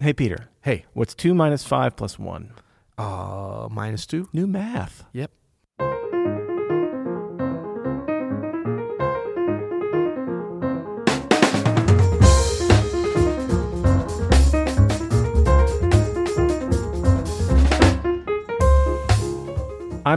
Hey, Peter. Hey, What's 2 minus 5 plus 1? uh, minus two. New math. Yep.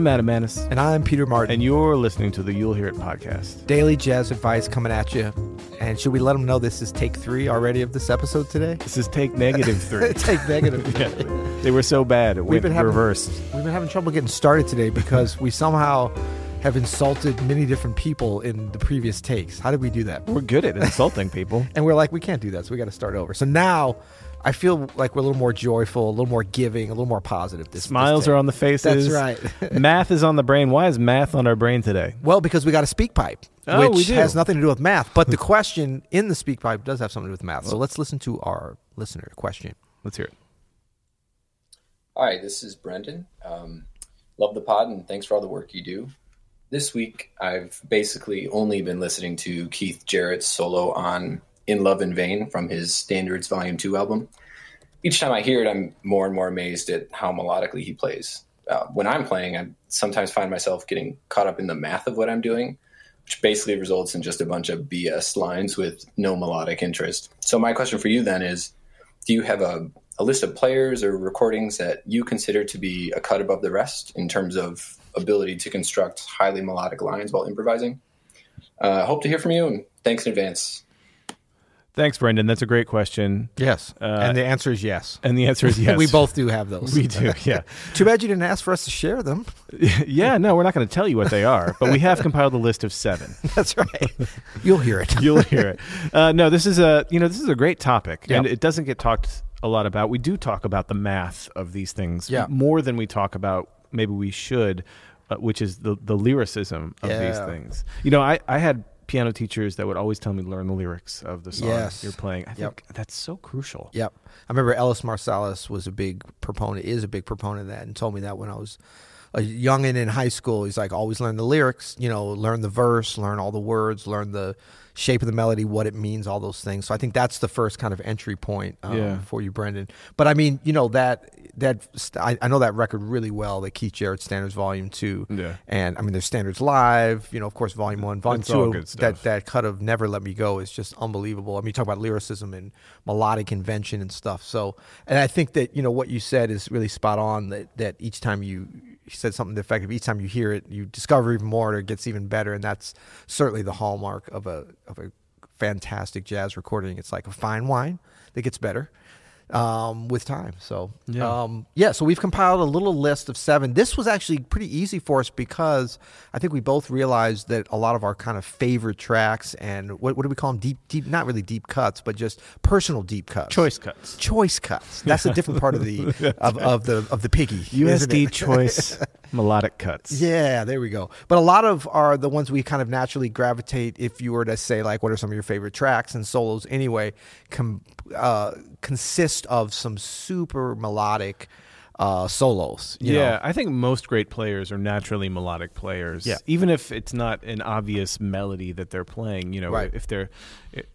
I'm Adam Maness, And I'm Peter Martin. and you're listening to the You'll Hear It podcast. Daily jazz advice coming at you. And should we let them know this is take three already of this episode today? This is take negative 3. take negative. yeah. They were so bad, it We've been having- reversed. We've been having trouble getting started today because we somehow have insulted many different people in the previous takes. How did we do that? We're good at insulting people. And we're like, we can't do that, so we got to start over. So now I feel like we're a little more joyful, a little more giving, a little more positive. This Smiles this are on the faces. That's right. math is on the brain. Why is math on our brain today? Well, because we got a SpeakPipe, Oh, we which do. has nothing to do with math. But the question in the SpeakPipe does have something to do with math. So let's listen to our listener question. Let's hear it. Hi, this is Brendan. Um, love the pod and thanks for all the work you do. This week, I've basically only been listening to Keith Jarrett's solo on In Love in Vain from his Standards Volume 2 album. Each time I hear it, I'm more and more amazed at how melodically he plays. Uh, when I'm playing, I sometimes find myself getting caught up in the math of what I'm doing, which basically results in just a bunch of BS lines with no melodic interest. So, my question for you then is do you have a, a list of players or recordings that you consider to be a cut above the rest in terms of ability to construct highly melodic lines while improvising? Uh, hope to hear from you and thanks in advance. Thanks, Brendan. That's a great question. Yes. Uh, and the answer is yes. And the answer is yes. we both do have those. We do, yeah. Too bad you didn't ask for us to share them. yeah, no, we're not going to tell you what they are, but we have compiled a list of seven. That's right. You'll hear it. You'll hear it. Uh, no, this is a you know this is a great topic, and it doesn't get talked a lot about. We do talk about the math of these things Yeah. more than we talk about. Maybe we should, uh, which is the the lyricism of these things. You know, I I had piano teachers that would always tell me to learn the lyrics of the song Yes. you're playing. I Yep. think that's so crucial. Yep. I remember Ellis Marsalis was a big proponent, is a big proponent of that, and told me that when I was a youngin in high school. He's like, always learn the lyrics, you know, learn the verse, learn all the words, learn the shape of the melody, what it means, all those things. So I think that's the first kind of entry point um, Yeah. for you, Brendan. But I mean, you know, that, that I, I know that record really well, the Keith Jarrett Standards Volume 2. Yeah. And I mean, there's Standards Live, you know, of course, Volume 1, Volume It's all 2. good That, that cut of Never Let Me Go is just unbelievable. I mean, you talk about lyricism and melodic invention and stuff. So, and I think that, you know, what you said is really spot on that, that each time you, you said something effective, each time you hear it, you discover even more or it gets even better. And that's certainly the hallmark of a, of a fantastic jazz recording. It's like a fine wine that gets better um, with time. So Yeah. um, yeah, so we've compiled a little list of seven. This was actually pretty easy for us because I think we both realized that a lot of our kind of favorite tracks and what, what do we call them? Deep, deep, not really deep cuts, but just personal deep cuts. Choice cuts. choice cuts. That's a different part of the of, of the of the piggy. USD choice melodic cuts. Yeah, there we go. But a lot of are the ones we kind of naturally gravitate. If you were to say like, what are some of your favorite tracks and solos? Anyway, com, uh, consist of some super melodic uh, solos. you yeah, know? I think most great players are naturally melodic players. Yeah. even if it's not an obvious melody that they're playing. You know, Right. if they're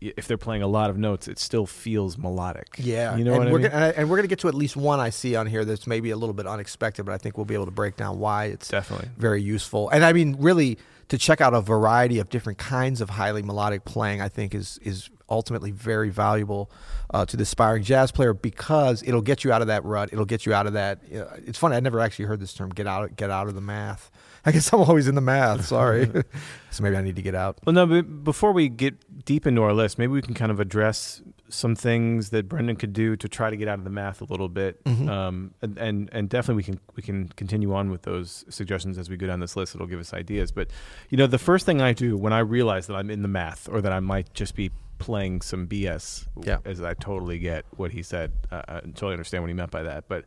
if they're playing a lot of notes, it still feels melodic. Yeah, you know and what I we're mean. gonna, and we're gonna get to at least one I see on here that's maybe a little bit unexpected, but I think we'll be able to break down why it's Definitely. very useful. And I mean, really, to check out a variety of different kinds of highly melodic playing, I think is is ultimately very valuable uh, to the aspiring jazz player because it'll get you out of that rut. It'll get you out of that. Uh, it's funny. I never actually heard this term "get out get out of the math." I guess I'm always in the math. Sorry, so maybe I need to get out. Well, no, but before we get deep into our list, maybe we can kind of address some things that Brendan could do to try to get out of the math a little bit, Mm-hmm. um, and, and and definitely we can we can continue on with those suggestions as we go down this list. It'll give us ideas. But you know, the first thing I do when I realize that I'm in the math or that I might just be playing some BS, Yeah. as I totally get what he said, uh, I totally understand what he meant by that, but.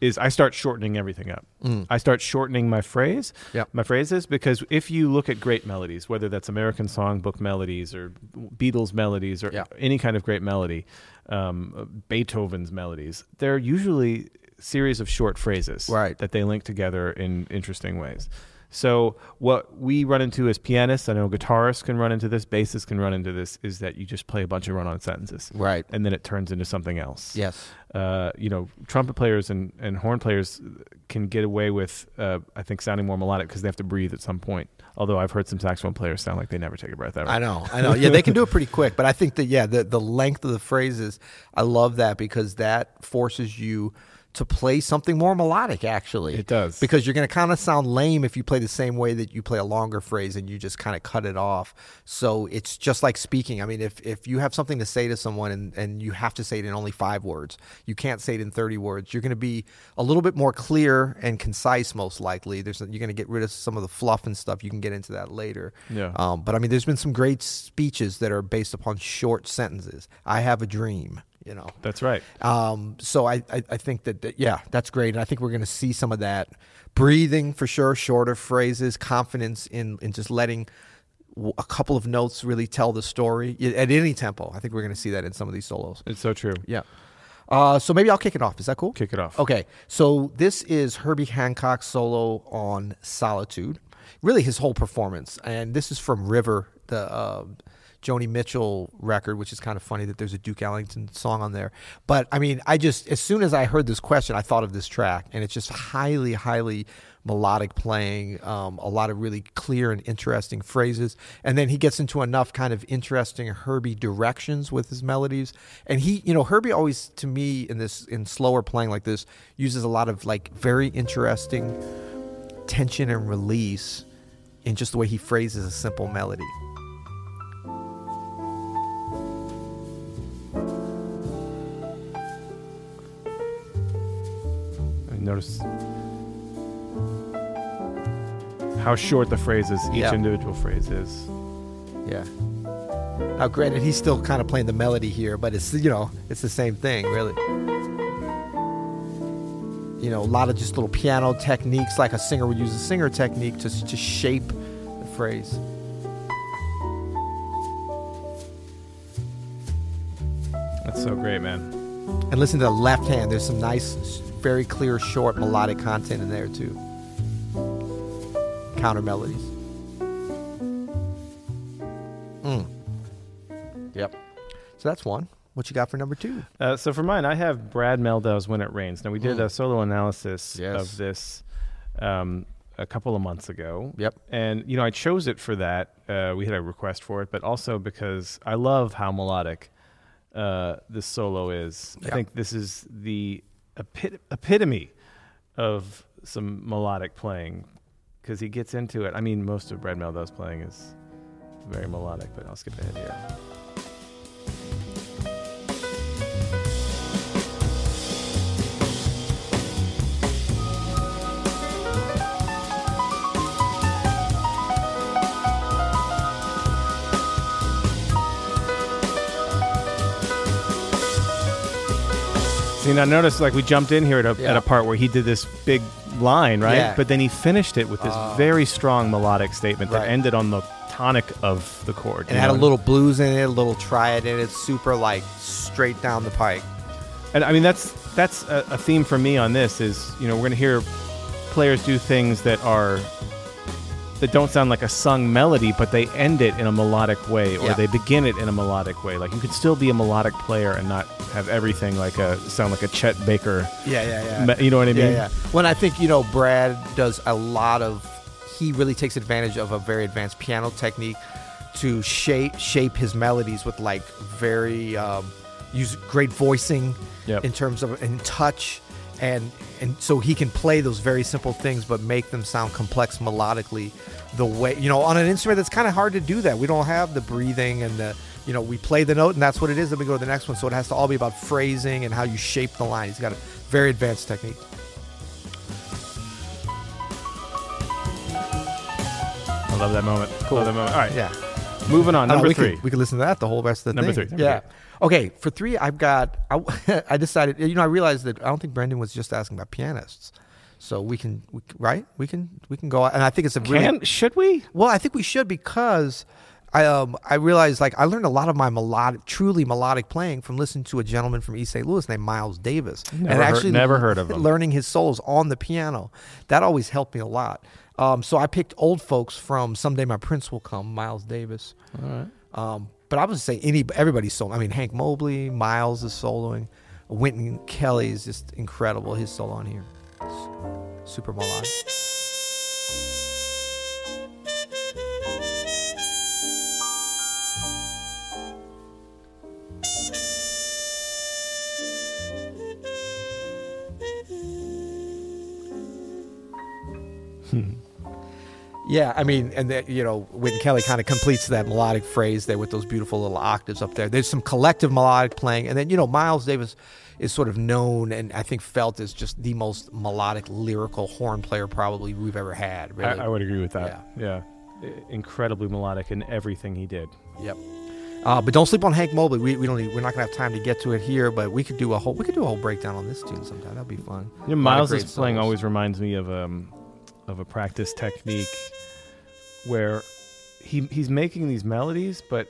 Is I start shortening everything up. I start shortening my phrase, Mm. Yep. my phrases, because if you look at great melodies, whether that's American songbook melodies or Beatles melodies or Yeah. any kind of great melody, um, Beethoven's melodies, they're usually series of short phrases Right. that they link together in interesting ways. So what we run into as pianists, I know guitarists can run into this, bassists can run into this, is that you just play a bunch of run-on sentences, Right. and then it turns into something else. Yes. Uh, you know, trumpet players and, and horn players can get away with, uh, I think, sounding more melodic because they have to breathe at some point. Although I've heard some saxophone players sound like they never take a breath ever. I know, I know. Yeah, they can do it pretty quick, but I think that yeah, the the length of the phrases, I love that because that forces you to play something more melodic. Actually, It does. because you're going to kind of sound lame if you play the same way that you play a longer phrase and you just kind of cut it off. So it's just like speaking. I mean, if if you have something to say to someone and and you have to say it in only five words, you can't say it in thirty words. You're going to be a little bit more clear and concise, most likely. There's you're going to get rid of some of the fluff and stuff. You can get into that later. Yeah. Um, but I mean, there's been some great speeches that are based upon short sentences. I have a dream. You know. That's right. Um, so I, I, I think that, that, yeah, that's great. And I think we're going to see some of that breathing for sure, shorter phrases, confidence in, in just letting a couple of notes really tell the story at any tempo. I think we're going to see that in some of these solos. It's so true. Yeah. Uh, so maybe I'll kick it off. Is that cool? Kick it off. Okay. So this is Herbie Hancock's solo on Solitude. Really his whole performance. And this is from River, the uh, Joni Mitchell record, which is kind of funny that there's a Duke Ellington song on there. But I mean, I just, as soon as I heard this question, I thought of this track. And it's just highly, highly melodic playing, um, a lot of really clear and interesting phrases. And then he gets into enough kind of interesting Herbie directions with his melodies. And he, you know, Herbie always, to me, in this, in slower playing like this, uses a lot of like very interesting tension and release in just the way he phrases a simple melody. Notice how short the phrase is. Each Yeah. individual phrase is. Yeah. Now, granted, he's still kind of playing the melody here, but it's you know it's the same thing, really. You know, a lot of just little piano techniques, like a singer would use a singer technique to to shape the phrase. That's so great, man. And listen to the left hand. There's some nice, very clear, short melodic content in there too. Counter melodies. Mm. Yep. So that's one. What you got for number two? Uh, so for mine, I have Brad Mehldau's "When It Rains." Now we did Mm. a solo analysis Yes. of this um, a couple of months ago. Yep. And you know, I chose it for that. Uh, we had a request for it, but also because I love how melodic uh, this solo is. Yeah. I think this is the epit- epitome of some melodic playing because he gets into it. I mean, most of Brad Mehldau's playing is very melodic, but I'll skip ahead here. See, now notice like we jumped in here at a, Yeah. at a part where he did this big line, right? Yeah. But then he finished it with this Oh. very strong melodic statement that Right. ended on the tonic of the chord. And it had a little blues in it, a little triad in it, super like straight down the pike. And I mean, that's that's a, a theme for me on this is you know we're gonna hear players do things that are that don't sound like a sung melody, but they end it in a melodic way, or Yeah. they begin it in a melodic way. Like you could still be a melodic player and not have everything like a sound like a Chet Baker. Yeah, yeah, yeah. You know what I mean? Yeah, yeah. When I think you know, Brad does a lot of. He really takes advantage of a very advanced piano technique to shape shape his melodies with like very um, use great voicing Yep. in terms of in touch, and and so he can play those very simple things but make them sound complex melodically. The way you know on an instrument that's kind of hard to do that. We don't have the breathing and the you know we play the note and that's what it is. Then we go to the next one. So it has to all be about phrasing and how you shape the line. He's got a very advanced technique. I love that moment. Cool. Love that moment. All right. Yeah. Moving on. Uh, Number we three. Could, we could listen to that the whole rest of the Number thing. three, number yeah. three. Okay. For three, I've got. I, I decided. You know, I realized that I don't think Brendan was just asking about pianists. So we can, we, right? We can, we can go. And I think it's a really Can should we? well. I think we should because I um I realized like I learned a lot of my melodic, truly melodic playing from listening to a gentleman from East St. Louis named Miles Davis, Never heard- never heard of him. learning his solos on the piano. That always helped me a lot. Um, so I picked old folks from "Someday My Prince Will Come," Miles Davis. All right. Um, but I would say any everybody's solo. I mean, Hank Mobley, Miles is soloing. Wynton Kelly is just incredible. His solo on here, super melodic. Yeah, I mean, and that you know, Wynton Kelly kind of completes that melodic phrase there with those beautiful little octaves up there. There's some collective melodic playing, and then you know, Miles Davis is sort of known and I think felt as just the most melodic, lyrical horn player probably we've ever had. Really. I, I would agree with that. Yeah. I- Incredibly melodic in everything he did. Yep. Uh, but don't sleep on Hank Mobley. We, we don't need, we're not gonna have time to get to it here, but we could do a whole we could do a whole breakdown on this tune sometime. That'd be fun. You know, A lot of Miles' playing always reminds me of um of a practice technique where he he's making these melodies, but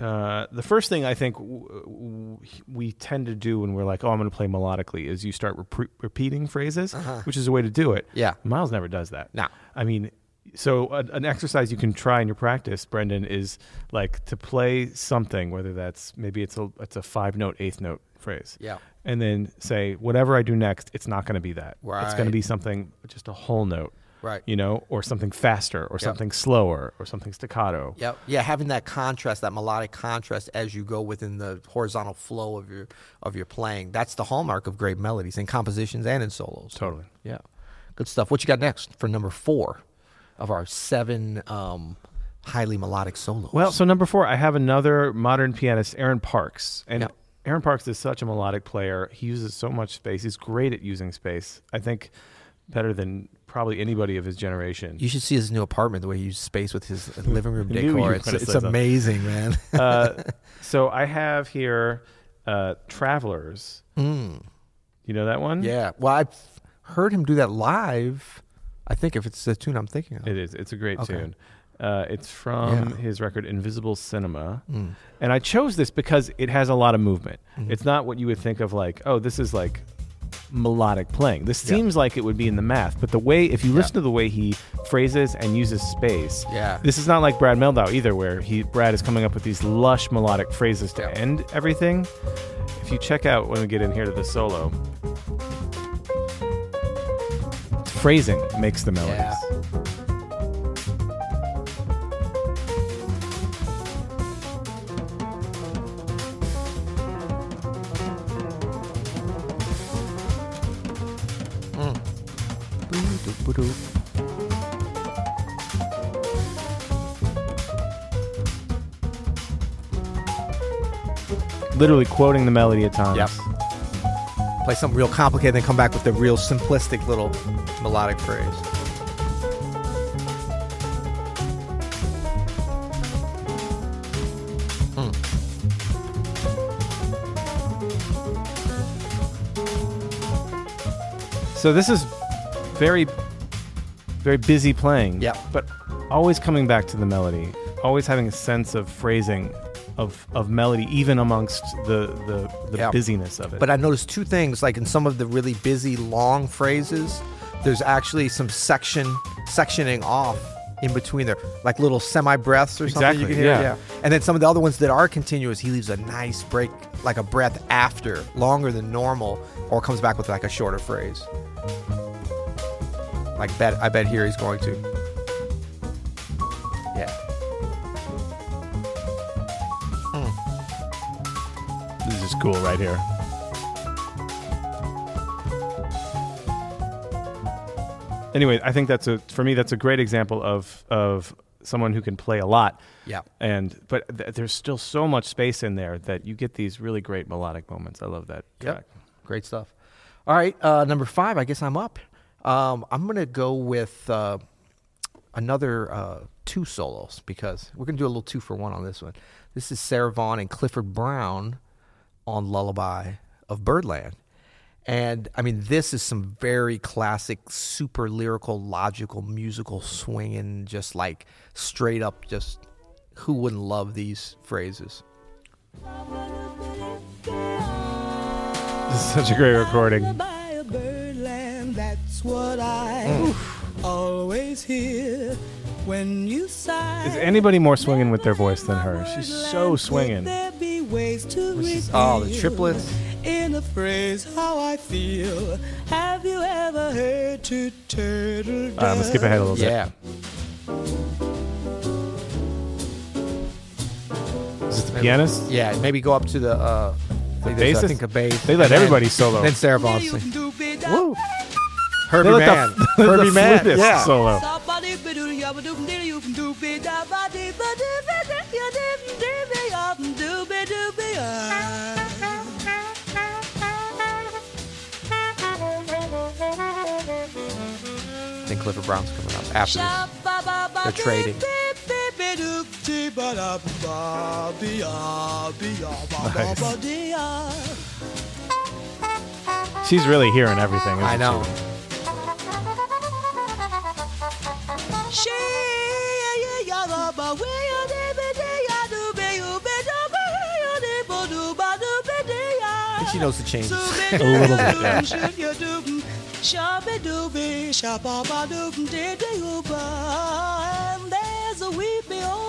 uh, the first thing I think w- w- we tend to do when we're like, "Oh, I'm going to play melodically," is you start rep- repeating phrases, which is a way to do it. Uh-huh. Yeah. Miles never does that. No. I mean, so a, an exercise you can try in your practice, Brendan, is like to play something, whether that's maybe it's a it's a five note, eighth note phrase. Yeah. And then say whatever I do next, it's not going to be that. It's going to be something just a whole note. Right. You know, or something faster, or something slower, or something staccato. Yep. Yeah, having that contrast, that melodic contrast as you go within the horizontal flow of your of your playing. That's the hallmark of great melodies in compositions and in solos. Totally. Yeah. Good stuff. What you got next for number four of our seven um, highly melodic solos? Well, so number four, I have another modern pianist, Aaron Parks, and Yeah. Aaron Parks is such a melodic player. He uses so much space. He's great at using space. I think better than probably anybody of his generation. you should see his new apartment, the way he uses space with his living room I knew you decor. It's, it's amazing, man. uh, so I have here uh, Travelers. You know that one? Mm. yeah. Well, I've heard him do that live. I think if it's the tune I'm thinking of. It is. It's a great Okay. tune. Uh, it's from Yeah. Mm. his record Invisible Cinema. And I chose this because it has a lot of movement. Mm-hmm. It's not what you would think of like, oh, this is like melodic playing. This Yeah. seems like it would be in the math, but the way, if you listen to the way he phrases and uses space, Yeah. this is not like Brad Mehldau either, where he Brad is coming up with these lush melodic phrases to Yeah. end everything. If you check out when we get in here to the solo, phrasing makes the melodies. Literally quoting the melody at times. Yep. Play something real complicated, then come back with the real simplistic little melodic phrase. Hmm. So this is very, very busy playing. Yep. But always coming back to the melody. Always having a sense of phrasing, of of melody, even amongst the the, the Yeah. busyness of it. But I noticed two things. Like in some of the really busy, long phrases, there's actually some section sectioning off in between there, like little semi breaths or something you Exactly, can hear. yeah. And then some of the other ones that are continuous, he leaves a nice break, like a breath after, longer than normal, or comes back with like a shorter phrase. Like bet, I bet here he's going to. Is cool right here. Anyway, I think that's a for me that's a great example of of someone who can play a lot. Yeah. And but th- there's still so much space in there that you get these really great melodic moments. I love that track. Great stuff. All right, uh, number five. I guess I'm up. Um, I'm gonna go with uh, another uh, two solos because we're gonna do a little two for one on this one. This is Sarah Vaughan and Clifford Brown on "Lullaby of Birdland," and I mean this is some very classic, super lyrical, logical, musical swinging, just like straight up, just who wouldn't love these phrases? This is such a great recording. By a birdland, that's what I always hear when you sigh. Is anybody more swinging with their voice than her? She's so swinging. There be ways to Which is- oh, the triplets. In a phrase, how I feel. Have you ever heard to turtle? All right, I'm gonna skip ahead a little bit. Yeah. Is this the pianist? Yeah, maybe go up to the. Uh, I think there's, I bassist? think a bass. They let and then- everybody solo. Then Sarah Vaughan You sing. do be da- Woo. They Herbie let Man. the, Herbie the Man. flutist Yeah. solo. I think Clifford Brown's coming up after this. They're trading. She's really hearing everything. Isn't I know. She? She knows the changes. A little bit, yeah.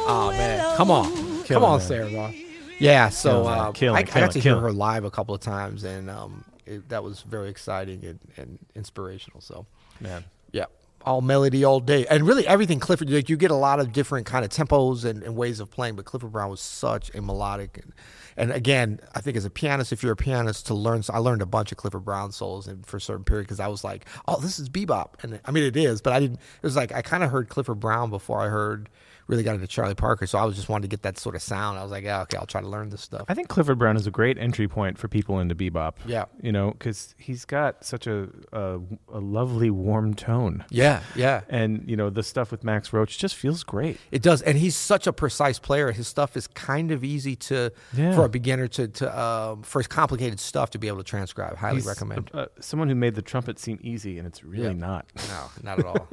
Oh man, come on, come on, it. Sarah Vaughan. Yeah, so Killing it, uh, killing I, it, I killing got to it, hear killing her live a couple of times, and um, it, that was very exciting and, and inspirational. So Man. yeah, all melody all day, and really everything Clifford. Like you get a lot of different kind of tempos and, and ways of playing, but Clifford Brown was such a melodic and. And again, I think as a pianist, if you're a pianist, to learn, I learned a bunch of Clifford Brown solos and for a certain period because I was like, "Oh, this is bebop," and I mean it is, but I didn't. It was like I kind of heard Clifford Brown before I heard really got into Charlie Parker, so I was just wanted to get that sort of sound. I was like, "Yeah, okay, I'll try to learn this stuff." I think Clifford Brown is a great entry point for people into bebop. Yeah. You know, because he's got such a, a a lovely warm tone, Yeah, yeah. and you know the stuff with Max Roach just feels great. It does, and he's such a precise player. His stuff is kind of easy to Yeah. for a beginner to to um, for his complicated stuff to be able to transcribe. Highly He's recommend. uh, someone who made the trumpet seem easy, and it's really Yeah. not. no, not at all.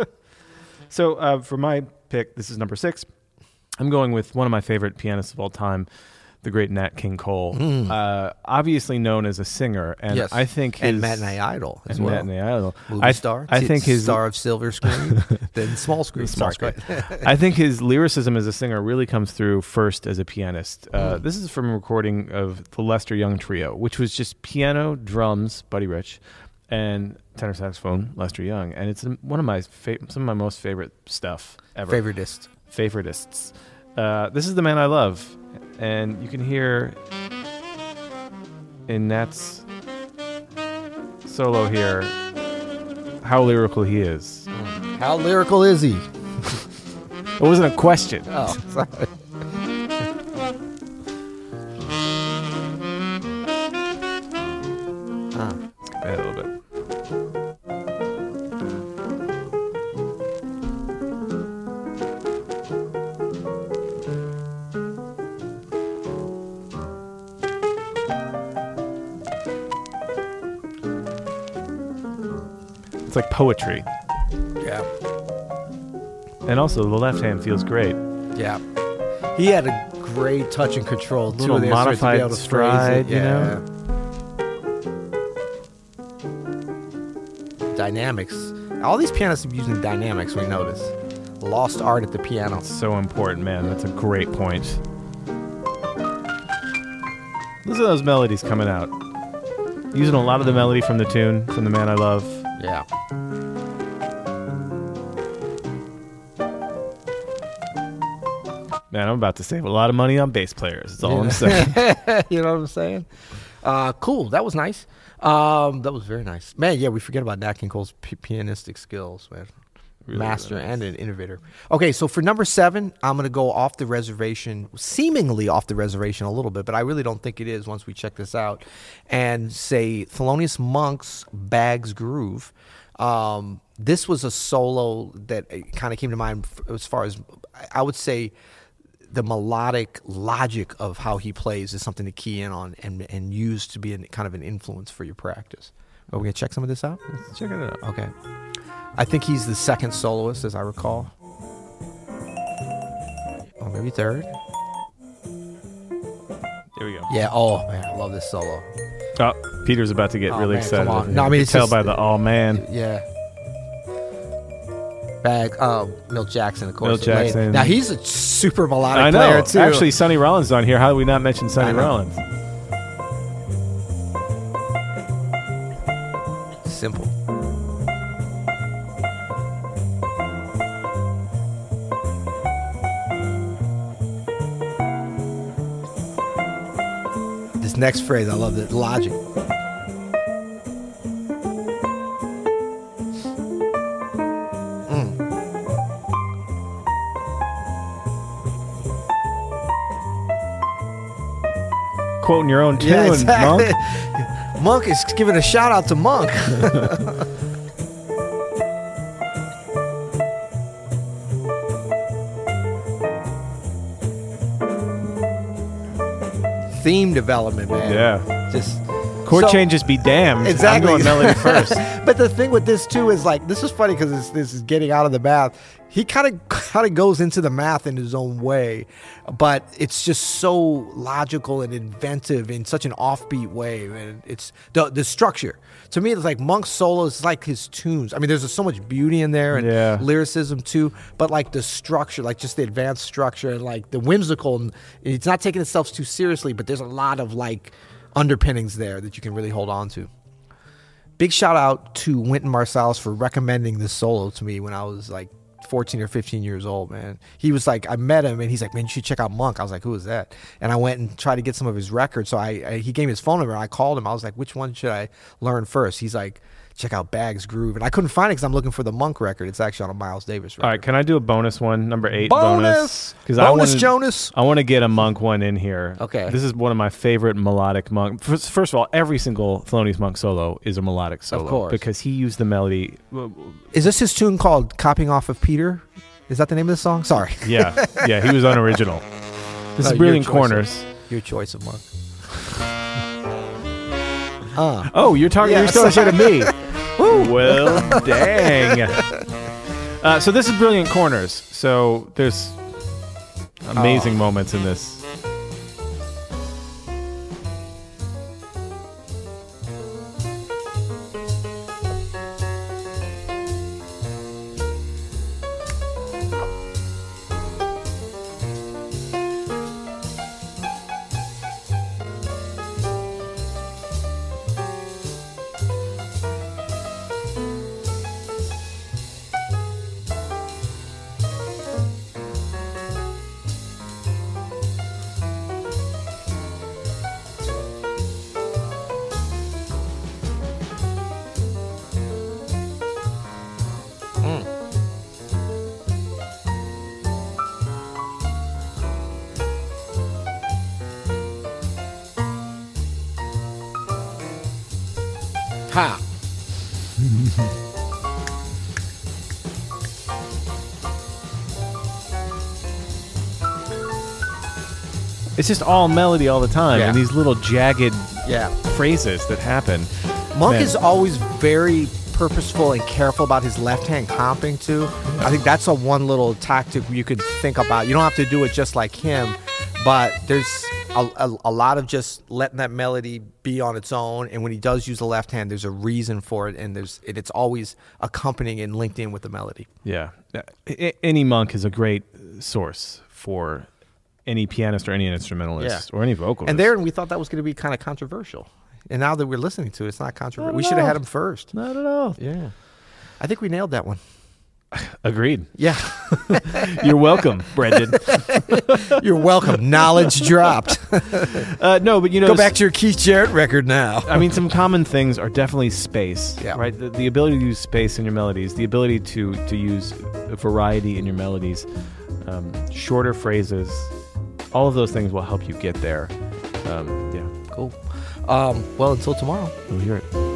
So uh, for my pick, this is number six. I'm going with one of my favorite pianists of all time, the great Nat King Cole. Uh, obviously known as a singer, and yes, I think his and matinee idol as and well. matinee idol. Movie I, star. I think his star of silver screen, then small screen. small screen. I think his lyricism as a singer really comes through first as a pianist. Uh, This is from a recording of the Lester Young Trio, which was just piano, drums, Buddy Rich, and tenor saxophone, Lester Young, and it's one of my fa- some of my most favorite stuff ever. Favoritist. Favoritists. Uh, this is the man I love, and you can hear in Nat's solo here how lyrical he is. How lyrical is he? It wasn't a question. Oh, sorry. Poetry. Yeah, And also, the left hand feels great. yeah. He had a great touch and control too. Little there, so to be modified able to phrase stride, it. you know? Yeah. Dynamics. All these pianists are using dynamics. We notice. Lost art at the piano. So important, man. That's a great point. Listen to those melodies coming out. Using a lot of the melody from the tune, from the man I love. Yeah. Man, I'm about to save a lot of money on bass players. That's all I'm saying. you know what I'm saying? Uh, cool. That was nice. Um, that was very nice. Man, yeah, we forget about Nat King Cole's p- pianistic skills, man. Really, Master and an innovator. Okay, so for number seven, I'm going to go off the reservation, seemingly off the reservation a little bit, but I really don't think it is once we check this out, and say Thelonious Monk's Bags Groove. Um, this was a solo that kind of came to mind as far as I would say the melodic logic of how he plays is something to key in on and, and use to be an, kind of an influence for your practice. Are we going to check some of this out? Let's check it out. Okay. I think he's the second soloist, as I recall. Or maybe third. Here we go. Yeah. Oh man, I love this solo. Oh, Peter's about to get Oh, really man, excited. come on. No. I mean, it's tell just- by the oh man. Yeah. Bag. Uh, Milt Jackson, of course. Milt Jackson. Now he's a super melodic I player know. too. Actually, Sonny Rollins is on here. How did we not mention Sonny Rollins? simple. Next phrase, I love the logic. Mm. Quoting your own tune, Yeah, exactly. Monk. Monk is giving a shout out to Monk. Theme development, man. Yeah. Just Chord So- changes be damned. Exactly. I'm going melody first. but the thing with this too is like this is funny because this, this is getting out of the math. He kind of kind of goes into the math in his own way, but it's just so logical and inventive in such an offbeat way. And it's the the structure to me. It's like Monk's solo is like his tunes. I mean, there's so much beauty in there and Yeah. lyricism too. But like the structure, like just the advanced structure and like the whimsical. And it's not taking itself too seriously, but there's a lot of like underpinnings there that you can really hold on to. Big shout out to Wynton Marsalis for recommending this solo to me when I was like 14 or 15 years old, man. He was like, I met him and he's like, man, you should check out Monk. I was like, who is that? And I went and tried to get some of his records. So I, I he gave me his phone number. I called him. I was like, which one should I learn first? He's like, check out Bags Groove. And I couldn't find it because I'm looking for the Monk record. It's actually on a Miles Davis record. All right, can I do a bonus one? Number eight Bonus! Because Bonus, I Jonas! I want to get a monk one in here. Okay. This is one of my favorite melodic monk. First, first of all, every single Thelonious Monk solo is a melodic solo. course. Because he used the melody. Is this his tune called Copying Off of Peter? Is that the name of the song? Sorry. Yeah, yeah, he was unoriginal. This No, is your Brilliant choice. Corners. Your choice of Monk. uh, Oh, you're talking. Yeah, you're still sorry. talking to me. well, dang. Uh, so this is Brilliant Corners. So there's amazing Oh. moments in this. Ha. It's just all melody all the time, Yeah. and these little jagged Yeah. phrases that happen. Monk Man. is always very purposeful and careful about his left hand comping too. I think that's a one little tactic you could think about. You don't have to do it just like him, but there's a, a, a lot of just letting that melody be on its own. And when he does use the left hand, there's a reason for it, and there's it, it's always accompanying and linked in with the melody. Yeah. Any monk is a great source for any pianist or any instrumentalist Yeah. or any vocalist. And there, we thought that was going to be kind of controversial. And now that we're listening to it, it's not controversial. We should have had him first. Not at all. Yeah. I think we nailed that one. Agreed. Yeah. You're welcome, Brendan. You're welcome. Knowledge dropped. Uh, no, but you know, Go back to your Keith Jarrett record now. I mean, some common things are definitely space, Yeah. right? The, the ability to use space in your melodies, the ability to to use variety in your melodies, um, shorter phrases, all of those things will help you get there. Um, yeah, Cool. Um, well, until tomorrow. you'll hear it.